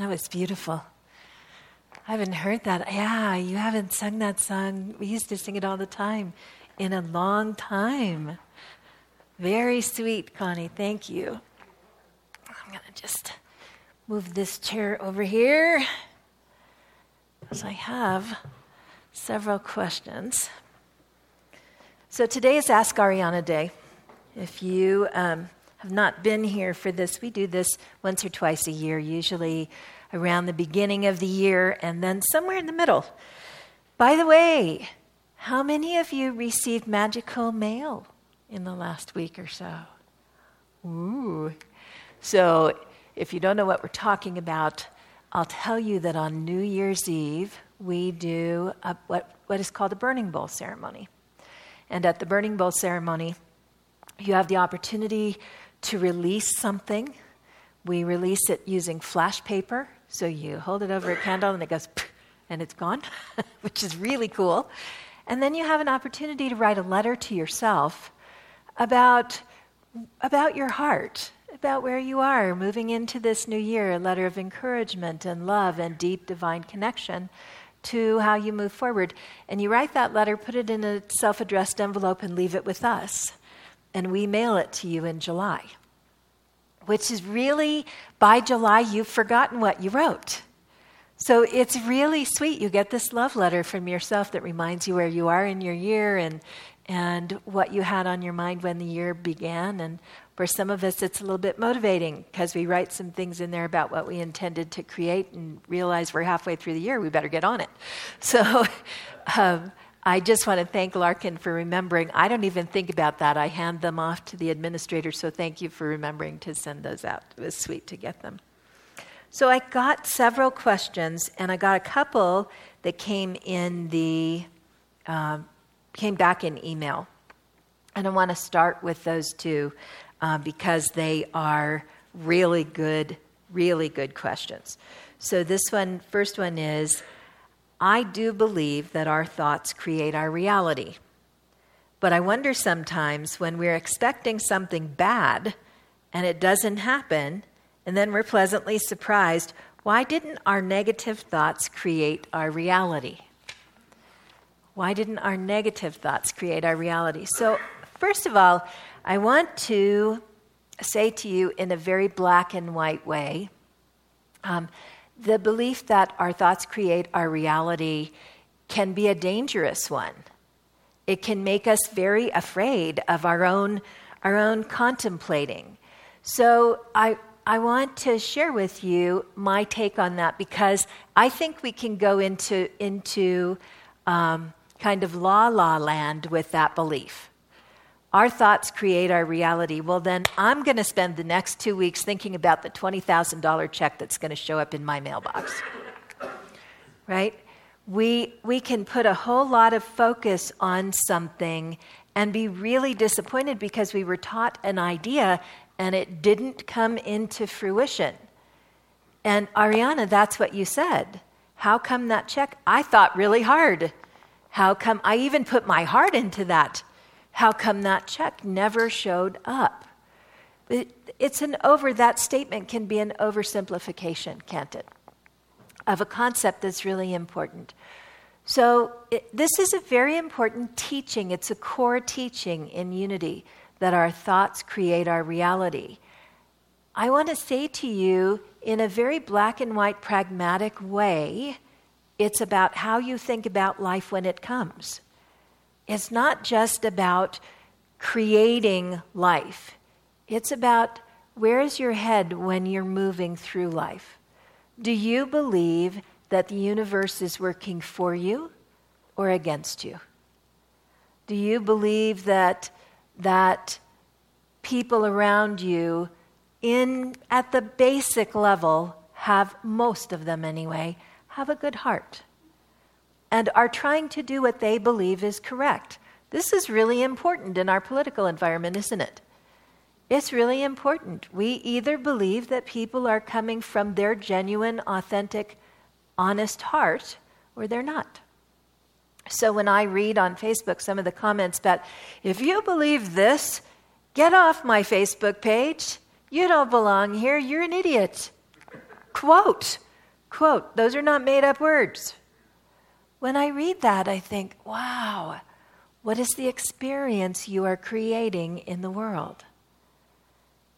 That was beautiful. I haven't heard that. Yeah, you haven't sung that song. We used to sing it all the time in a long time. Very sweet, Connie. Thank you. I'm going to just move this chair over here because I have several questions. So today is Ask Ariana Day. If you um, have not been here for this, we do this once or twice a year, usually around the beginning of the year and then somewhere in the middle. By the way, how many of you received magical mail in the last week or so? Ooh. So, if you don't know what we're talking about, I'll tell you that on New Year's Eve, we do a, what, what is called a burning bowl ceremony. And at the burning bowl ceremony, you have the opportunity to release something. We release it using flash paper. So you hold it over a candle and it goes, and it's gone, which is really cool. And then you have an opportunity to write a letter to yourself about, about your heart, about where you are moving into this new year, a letter of encouragement and love and deep divine connection to how you move forward. And you write that letter, put it in a self addressed envelope, and leave it with us. And we mail it to you in July, which is really by July, you've forgotten what you wrote. So it's really sweet. You get this love letter from yourself that reminds you where you are in your year and, and what you had on your mind when the year began. And for some of us, it's a little bit motivating because we write some things in there about what we intended to create and realize we're halfway through the year, we better get on it. So um, I just want to thank Larkin for remembering. I don't even think about that. I hand them off to the administrator, so thank you for remembering to send those out. It was sweet to get them. So I got several questions, and I got a couple that came in the uh, came back in email, and I want to start with those two uh, because they are really good, really good questions. So this one, first one is, I do believe that our thoughts create our reality, but I wonder sometimes when we're expecting something bad and it doesn't happen and then we're pleasantly surprised why didn't our negative thoughts create our reality? Why didn't our negative thoughts create our reality? So, first of all, I want to say to you in a very black and white way um, the belief that our thoughts create our reality can be a dangerous one. It can make us very afraid of our own, our own contemplating. So, I, I want to share with you my take on that because I think we can go into, into um, kind of la la land with that belief. Our thoughts create our reality. Well, then I'm going to spend the next two weeks thinking about the $20,000 check that's going to show up in my mailbox. right? We, we can put a whole lot of focus on something and be really disappointed because we were taught an idea and it didn't come into fruition. And Ariana, that's what you said. How come that check? I thought really hard. How come I even put my heart into that? How come that check never showed up? It's an over, that statement can be an oversimplification, can't it? Of a concept that's really important. So, it, this is a very important teaching. It's a core teaching in unity that our thoughts create our reality. I want to say to you, in a very black and white, pragmatic way, it's about how you think about life when it comes. It's not just about creating life, it's about where is your head when you're moving through life? Do you believe that the universe is working for you or against you? Do you believe that that people around you in at the basic level have most of them anyway have a good heart and are trying to do what they believe is correct this is really important in our political environment isn't it it's really important we either believe that people are coming from their genuine authentic honest heart or they're not so when I read on Facebook some of the comments about, if you believe this, get off my Facebook page. You don't belong here. You're an idiot. Quote. Quote, those are not made up words. When I read that, I think, wow, what is the experience you are creating in the world?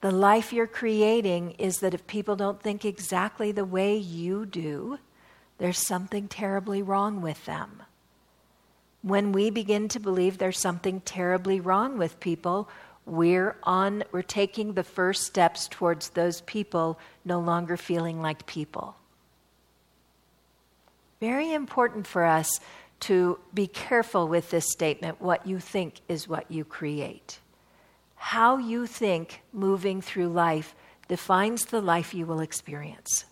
The life you're creating is that if people don't think exactly the way you do, there's something terribly wrong with them. When we begin to believe there's something terribly wrong with people, we're on we're taking the first steps towards those people no longer feeling like people. Very important for us to be careful with this statement what you think is what you create. How you think moving through life defines the life you will experience.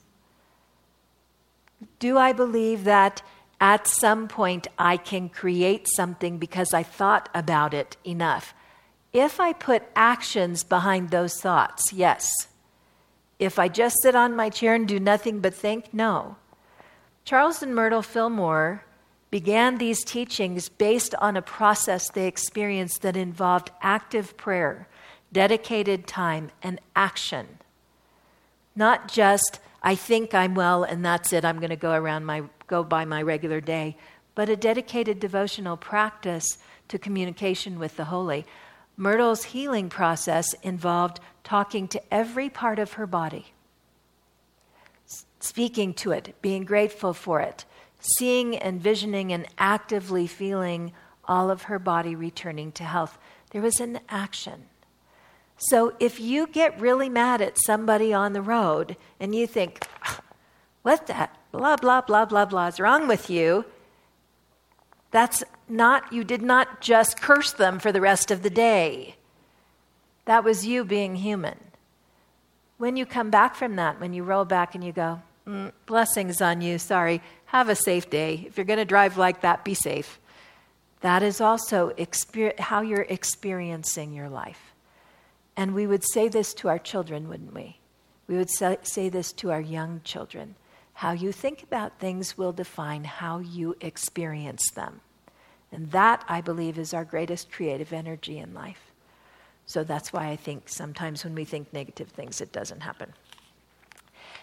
Do I believe that at some point I can create something because I thought about it enough? If I put actions behind those thoughts, yes. If I just sit on my chair and do nothing but think, no. Charles and Myrtle Fillmore began these teachings based on a process they experienced that involved active prayer, dedicated time, and action. Not just, I think I'm well and that's it, I'm going to go around my go by my regular day, but a dedicated devotional practice to communication with the holy. Myrtle's healing process involved talking to every part of her body, speaking to it, being grateful for it, seeing and visioning and actively feeling all of her body returning to health. There was an action. So if you get really mad at somebody on the road and you think, ah, what that blah, blah, blah, blah, blah is wrong with you, that's not, you did not just curse them for the rest of the day. That was you being human. When you come back from that, when you roll back and you go, mm, blessings on you, sorry, have a safe day. If you're going to drive like that, be safe. That is also exper- how you're experiencing your life. And we would say this to our children, wouldn't we? We would say, say this to our young children. How you think about things will define how you experience them. And that, I believe, is our greatest creative energy in life. So that's why I think sometimes when we think negative things, it doesn't happen.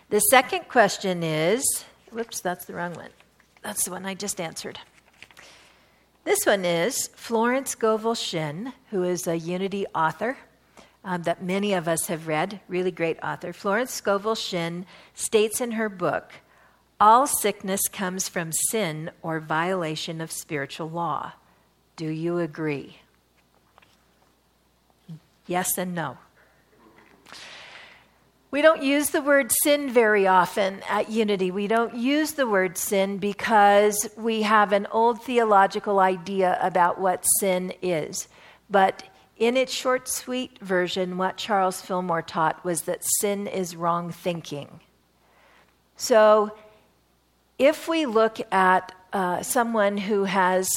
The second question is Whoops, that's the wrong one. That's the one I just answered. This one is Florence Scovel Shinn, who is a Unity author um, that many of us have read, really great author. Florence Scovel Shinn states in her book All sickness comes from sin or violation of spiritual law. Do you agree? Yes and no. We don't use the word sin very often at Unity. We don't use the word sin because we have an old theological idea about what sin is. But in its short, sweet version, what Charles Fillmore taught was that sin is wrong thinking. So if we look at uh, someone who has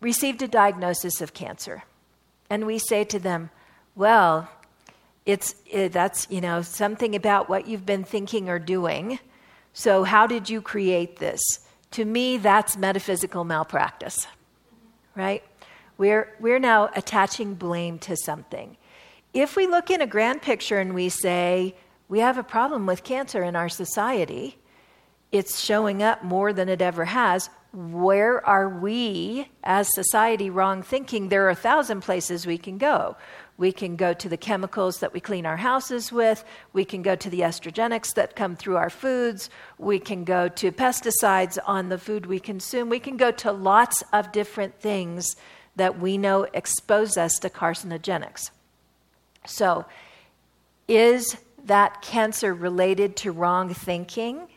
received a diagnosis of cancer and we say to them, well, it's it, that's you know something about what you've been thinking or doing. So how did you create this? To me that's metaphysical malpractice right? We're we're now attaching blame to something. If we look in a grand picture and we say we have a problem with cancer in our society. It's showing up more than it ever has. Where are we as society wrong thinking? There are a thousand places we can go we can go to the chemicals that we clean our houses with. We can go to the estrogenics that come through our foods. We can go to pesticides on the food we consume. We can go to lots of different things that we know expose us to carcinogenics. So, is that cancer related to wrong thinking?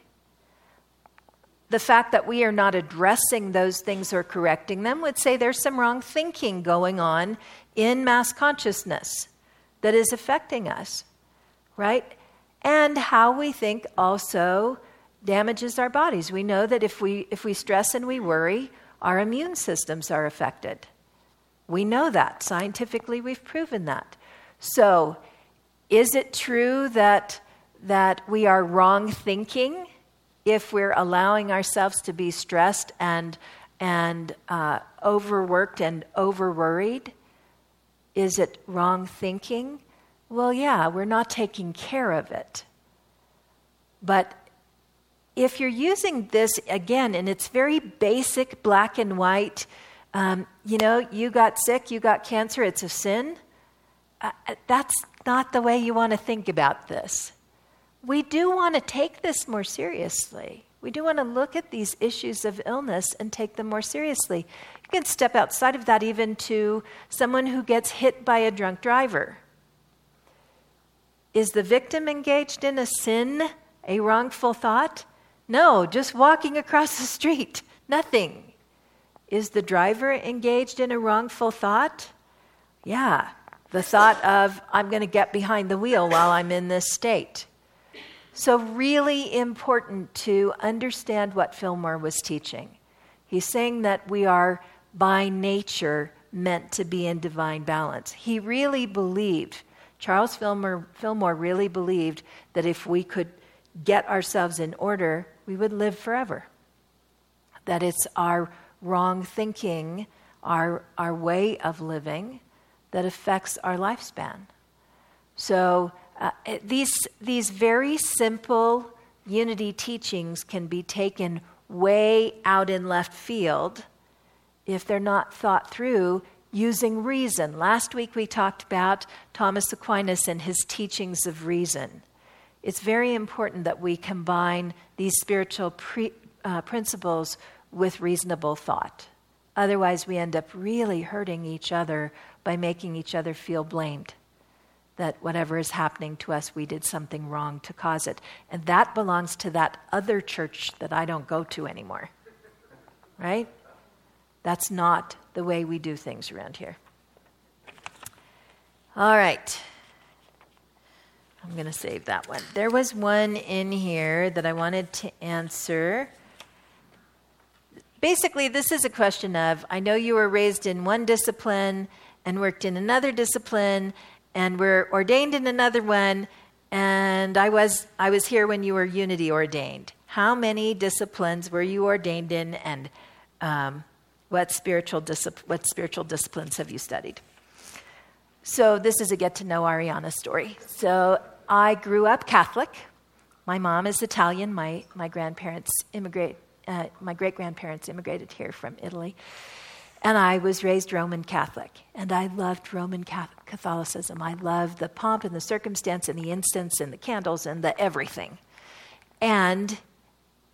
The fact that we are not addressing those things or correcting them would say there's some wrong thinking going on in mass consciousness that is affecting us, right? And how we think also damages our bodies. We know that if we, if we stress and we worry, our immune systems are affected. We know that. Scientifically, we've proven that. So, is it true that, that we are wrong thinking if we're allowing ourselves to be stressed and, and uh, overworked and over worried? Is it wrong thinking? Well, yeah, we're not taking care of it. But if you're using this again, and it's very basic, black and white, um, you know, you got sick, you got cancer, it's a sin. Uh that's not the way you want to think about this. We do want to take this more seriously. We do want to look at these issues of illness and take them more seriously. You can step outside of that even to someone who gets hit by a drunk driver. Is the victim engaged in a sin, a wrongful thought? No, just walking across the street, nothing. Is the driver engaged in a wrongful thought? Yeah, the thought of, I'm going to get behind the wheel while I'm in this state. So, really important to understand what Fillmore was teaching. He's saying that we are by nature meant to be in divine balance. He really believed, Charles Fillmore, Fillmore really believed that if we could get ourselves in order, we would live forever. That it's our wrong thinking, our, our way of living, that affects our lifespan. So uh, these, these very simple unity teachings can be taken way out in left field if they're not thought through using reason. Last week we talked about Thomas Aquinas and his teachings of reason. It's very important that we combine these spiritual pre, uh, principles with reasonable thought. Otherwise, we end up really hurting each other by making each other feel blamed that whatever is happening to us, we did something wrong to cause it. And that belongs to that other church that I don't go to anymore. Right? That's not the way we do things around here. All right. I'm going to save that one. There was one in here that I wanted to answer. Basically, this is a question of I know you were raised in one discipline and worked in another discipline and were ordained in another one, and I was, I was here when you were unity ordained. How many disciplines were you ordained in, and um, what, spiritual discipl- what spiritual disciplines have you studied? So, this is a get to know Ariana story. So, I grew up Catholic. My mom is Italian. My, my grandparents immigrate, uh, my great grandparents immigrated here from Italy. And I was raised Roman Catholic, and I loved Roman Catholicism. I loved the pomp and the circumstance and the incense and the candles and the everything. And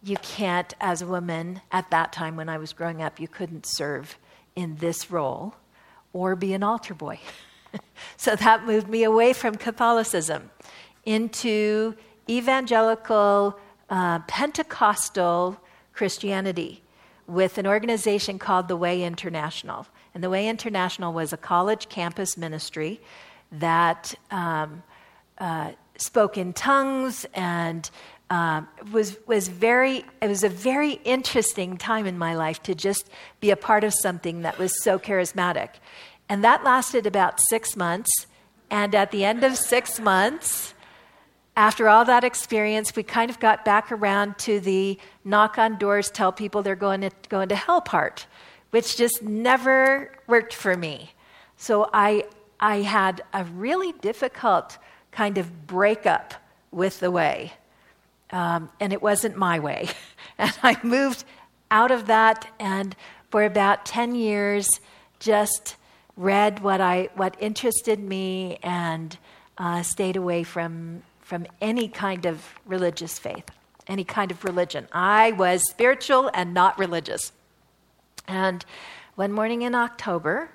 you can't, as a woman at that time when I was growing up, you couldn't serve in this role or be an altar boy. so that moved me away from Catholicism into evangelical uh, Pentecostal Christianity with an organization called The Way International. And The Way International was a college campus ministry that um, uh, spoke in tongues and um, was was very. It was a very interesting time in my life to just be a part of something that was so charismatic, and that lasted about six months. And at the end of six months, after all that experience, we kind of got back around to the knock on doors, tell people they're going to go into hell part, which just never worked for me. So I, I had a really difficult kind of breakup with the way. Um, and it wasn't my way. and I moved out of that and for about 10 years just read what, I, what interested me and uh, stayed away from from any kind of religious faith, any kind of religion. I was spiritual and not religious. And one morning in October,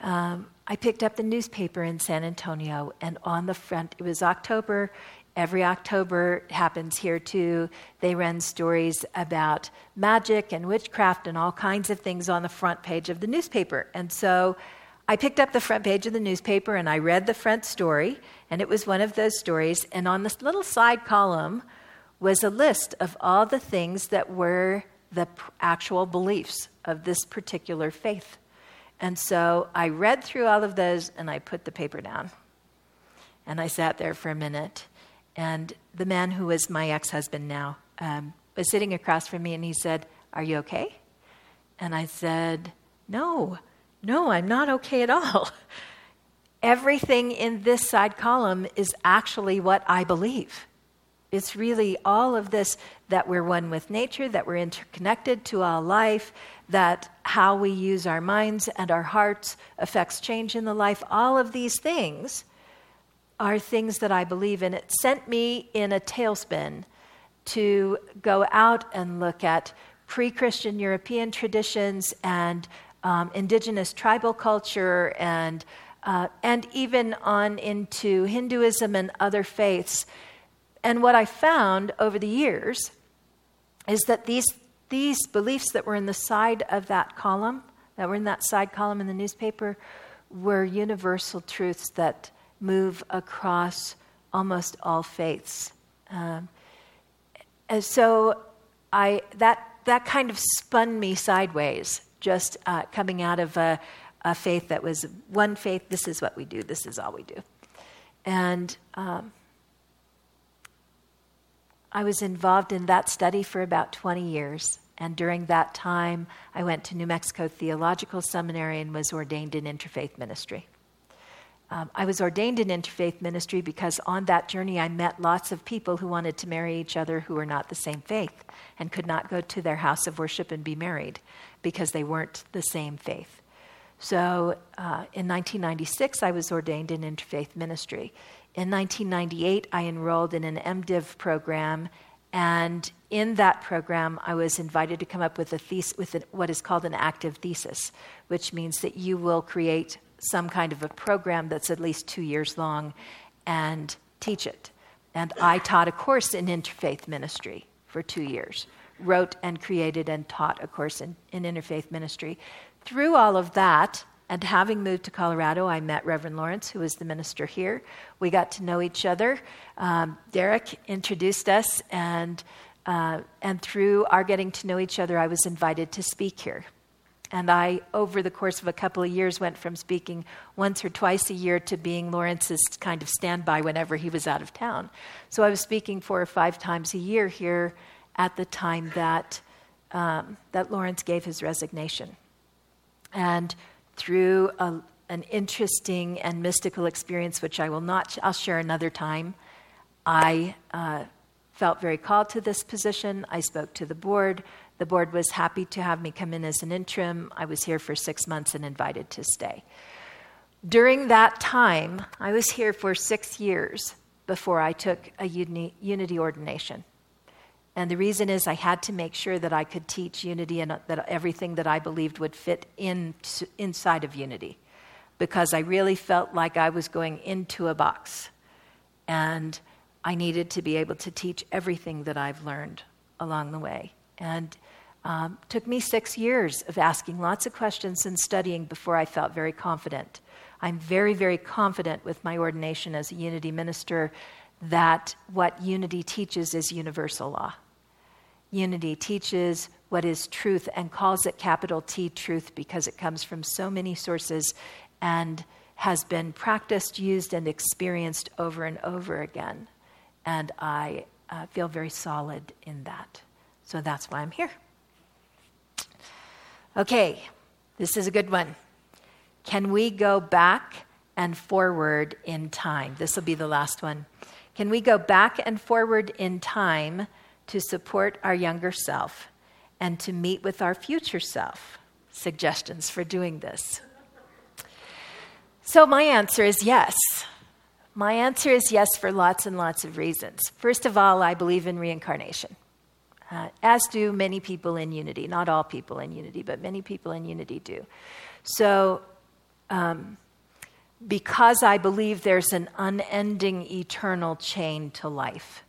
um, I picked up the newspaper in San Antonio, and on the front, it was October. Every October happens here too. They run stories about magic and witchcraft and all kinds of things on the front page of the newspaper. And so I picked up the front page of the newspaper and I read the front story, and it was one of those stories. And on this little side column was a list of all the things that were the actual beliefs of this particular faith. And so I read through all of those and I put the paper down. And I sat there for a minute. And the man who was my ex husband now um, was sitting across from me and he said, Are you okay? And I said, No. No, I'm not okay at all. Everything in this side column is actually what I believe. It's really all of this that we're one with nature, that we're interconnected to all life, that how we use our minds and our hearts affects change in the life. All of these things are things that I believe in. It sent me in a tailspin to go out and look at pre Christian European traditions and um, indigenous tribal culture and, uh, and even on into Hinduism and other faiths and what I found over the years is that these, these beliefs that were in the side of that column, that were in that side column in the newspaper, were universal truths that move across almost all faiths. Um, and so I, that, that kind of spun me sideways, just uh, coming out of a, a, faith that was one faith, this is what we do, this is all we do. And um, I was involved in that study for about 20 years. And during that time, I went to New Mexico Theological Seminary and was ordained in interfaith ministry. Um, I was ordained in interfaith ministry because on that journey I met lots of people who wanted to marry each other who were not the same faith and could not go to their house of worship and be married because they weren't the same faith. So uh, in 1996, I was ordained in interfaith ministry. In 1998, I enrolled in an MDiv program, and in that program, I was invited to come up with a thesis, with what is called an active thesis, which means that you will create some kind of a program that's at least two years long and teach it. And I taught a course in interfaith ministry for two years, wrote and created and taught a course in, in interfaith ministry. Through all of that, and having moved to Colorado, I met Reverend Lawrence, who is the minister here. We got to know each other. Um, Derek introduced us, and, uh, and through our getting to know each other, I was invited to speak here. And I, over the course of a couple of years, went from speaking once or twice a year to being Lawrence's kind of standby whenever he was out of town. So I was speaking four or five times a year here at the time that, um, that Lawrence gave his resignation. And through a, an interesting and mystical experience, which I will not, I'll share another time. I uh, felt very called to this position. I spoke to the board. The board was happy to have me come in as an interim. I was here for six months and invited to stay. During that time, I was here for six years before I took a uni- unity ordination. And the reason is I had to make sure that I could teach unity and that everything that I believed would fit in, inside of unity. Because I really felt like I was going into a box. And I needed to be able to teach everything that I've learned along the way. And um, took me six years of asking lots of questions and studying before I felt very confident. I'm very, very confident with my ordination as a unity minister that what unity teaches is universal law. Unity teaches what is truth and calls it capital T truth because it comes from so many sources and has been practiced, used, and experienced over and over again. And I uh, feel very solid in that. So that's why I'm here. Okay, this is a good one. Can we go back and forward in time? This will be the last one. Can we go back and forward in time to support our younger self and to meet with our future self. Suggestions for doing this. So, my answer is yes. My answer is yes for lots and lots of reasons. First of all, I believe in reincarnation, uh, as do many people in Unity. Not all people in Unity, but many people in Unity do. So, um, because I believe there's an unending eternal chain to life,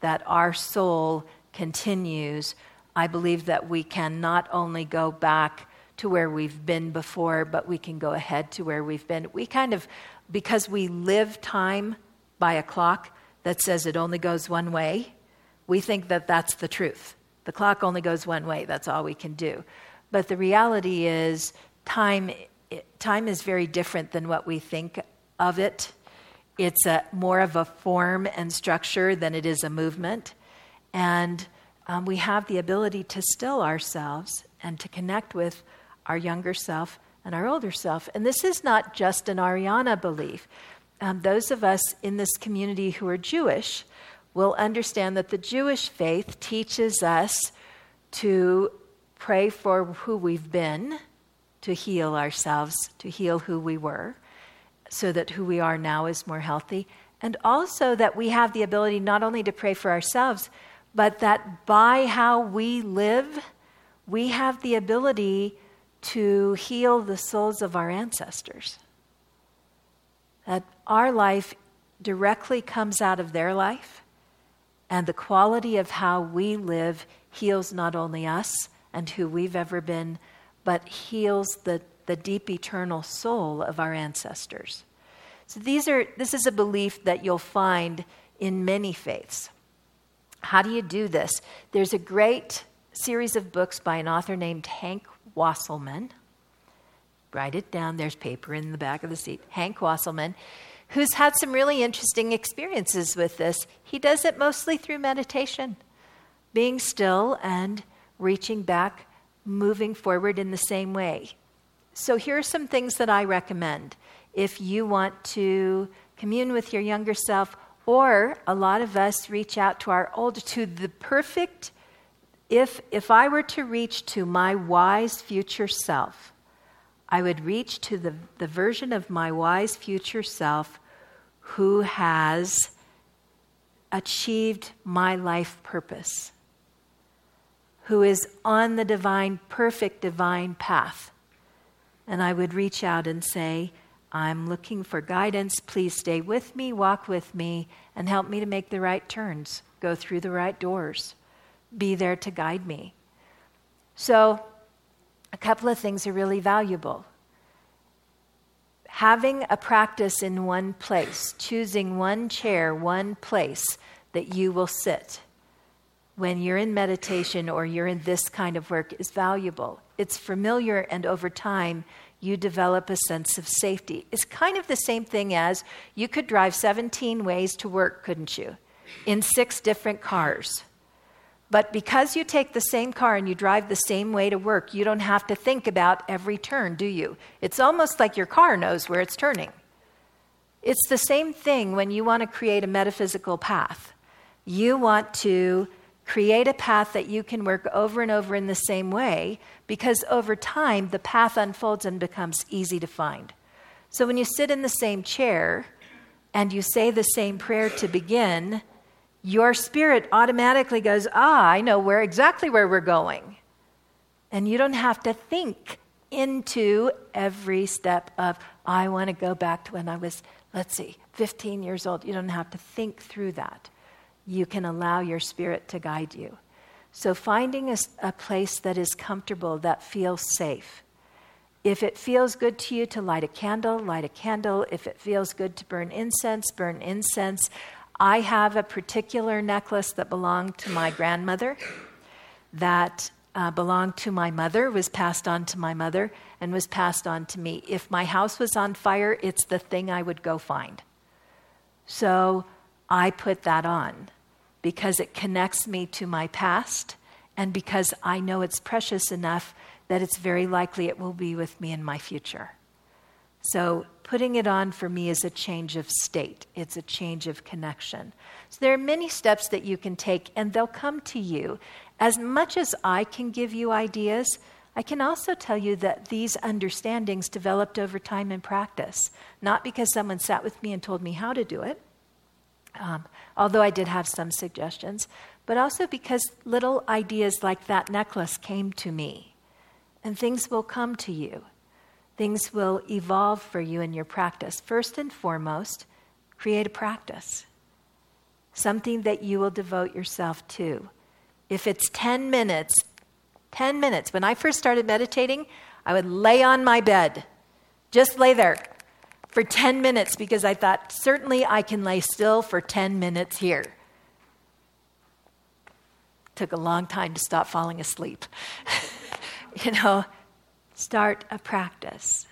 that our soul continues, I believe that we can not only go back to where we've been before, but we can go ahead to where we've been. We kind of, because we live time by a clock that says it only goes one way, we think that that's the truth. The clock only goes one way, that's all we can do. But the reality is, time, time is very different than what we think of it it's a, more of a form and structure than it is a movement. And um, we have the ability to still ourselves and to connect with our younger self and our older self. And this is not just an Ariana belief. Um, those of us in this community who are Jewish, will understand that the Jewish faith teaches us to pray for who we've been, to heal ourselves, to heal who we were, so that who we are now is more healthy. And also that we have the ability not only to pray for ourselves, but that by how we live, we have the ability to heal the souls of our ancestors. That our life directly comes out of their life, and the quality of how we live heals not only us and who we've ever been, but heals the, the deep eternal soul of our ancestors. So these are, this is a belief that you'll find in many faiths. How do you do this? There's a great series of books by an author named Hank Wesselman. Write it down, there's paper in the back of the seat. Hank Wesselman, who's had some really interesting experiences with this. He does it mostly through meditation, being still and reaching back, moving forward in the same way. So, here are some things that I recommend if you want to commune with your younger self, or a lot of us reach out to our older, to the perfect. If, if I were to reach to my wise future self, I would reach to the, the version of my wise future self who has achieved my life purpose, who is on the divine, perfect divine path. And I would reach out and say, I'm looking for guidance. Please stay with me, walk with me, and help me to make the right turns, go through the right doors, be there to guide me. So, a couple of things are really valuable. Having a practice in one place, choosing one chair, one place that you will sit when you're in meditation or you're in this kind of work is valuable. It's familiar, and over time, you develop a sense of safety. It's kind of the same thing as you could drive 17 ways to work, couldn't you? In six different cars. But because you take the same car and you drive the same way to work, you don't have to think about every turn, do you? It's almost like your car knows where it's turning. It's the same thing when you want to create a metaphysical path. You want to create a path that you can work over and over in the same way because over time the path unfolds and becomes easy to find. So when you sit in the same chair and you say the same prayer to begin, your spirit automatically goes, Ah, I know where exactly where we're going. And you don't have to think into every step of, I want to go back to when I was, let's see, 15 years old. You don't have to think through that. You can allow your spirit to guide you. So, finding a, a place that is comfortable, that feels safe. If it feels good to you to light a candle, light a candle. If it feels good to burn incense, burn incense. I have a particular necklace that belonged to my grandmother, that uh, belonged to my mother, was passed on to my mother, and was passed on to me. If my house was on fire, it's the thing I would go find. So I put that on because it connects me to my past and because I know it's precious enough that it's very likely it will be with me in my future. So putting it on for me is a change of state, it's a change of connection. So there are many steps that you can take, and they'll come to you. As much as I can give you ideas, I can also tell you that these understandings developed over time and practice, not because someone sat with me and told me how to do it, um, although I did have some suggestions, but also because little ideas like that necklace came to me. And things will come to you things will evolve for you in your practice. First and foremost, create a practice, something that you will devote yourself to. If it's 10 minutes, 10 minutes. When I first started meditating, I would lay on my bed, just lay there for 10 minutes because I thought, certainly I can lay still for 10 minutes here. Took a long time to stop falling asleep. you know, Start a practice.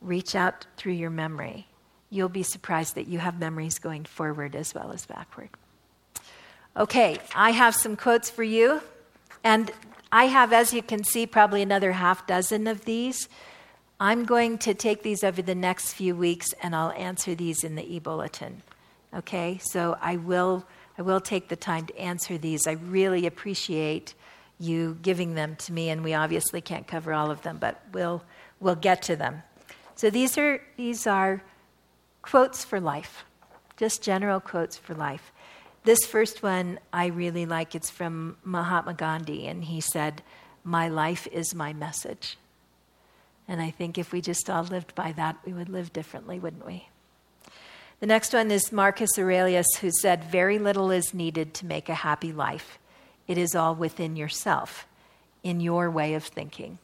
Reach out through your memory. You'll be surprised that you have memories going forward as well as backward. Okay, I have some quotes for you. And I have, as you can see, probably another half dozen of these. I'm going to take these over the next few weeks and I'll answer these in the e bulletin Okay, so I will, I will take the time to answer these. I really appreciate you giving them to me, and we obviously can't cover all of them, but we'll, we'll get to them. So these are, these are quotes for life, just general quotes for life. This first one I really like. It's from Mahatma Gandhi, and he said, My life is my message. And I think if we just all lived by that, we would live differently, wouldn't we? The next one is Marcus Aurelius, who said, Very little is needed to make a happy life. It is all within yourself, in your way of thinking.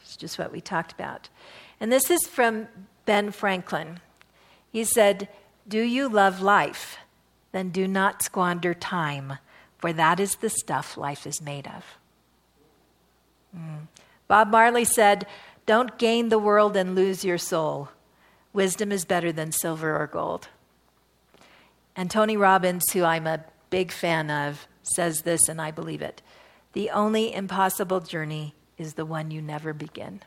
It's just what we talked about. And this is from Ben Franklin. He said, Do you love life? Then do not squander time, for that is the stuff life is made of. Mm. Bob Marley said, Don't gain the world and lose your soul. Wisdom is better than silver or gold. And Tony Robbins, who I'm a big fan of, says this, and I believe it The only impossible journey is the one you never begin.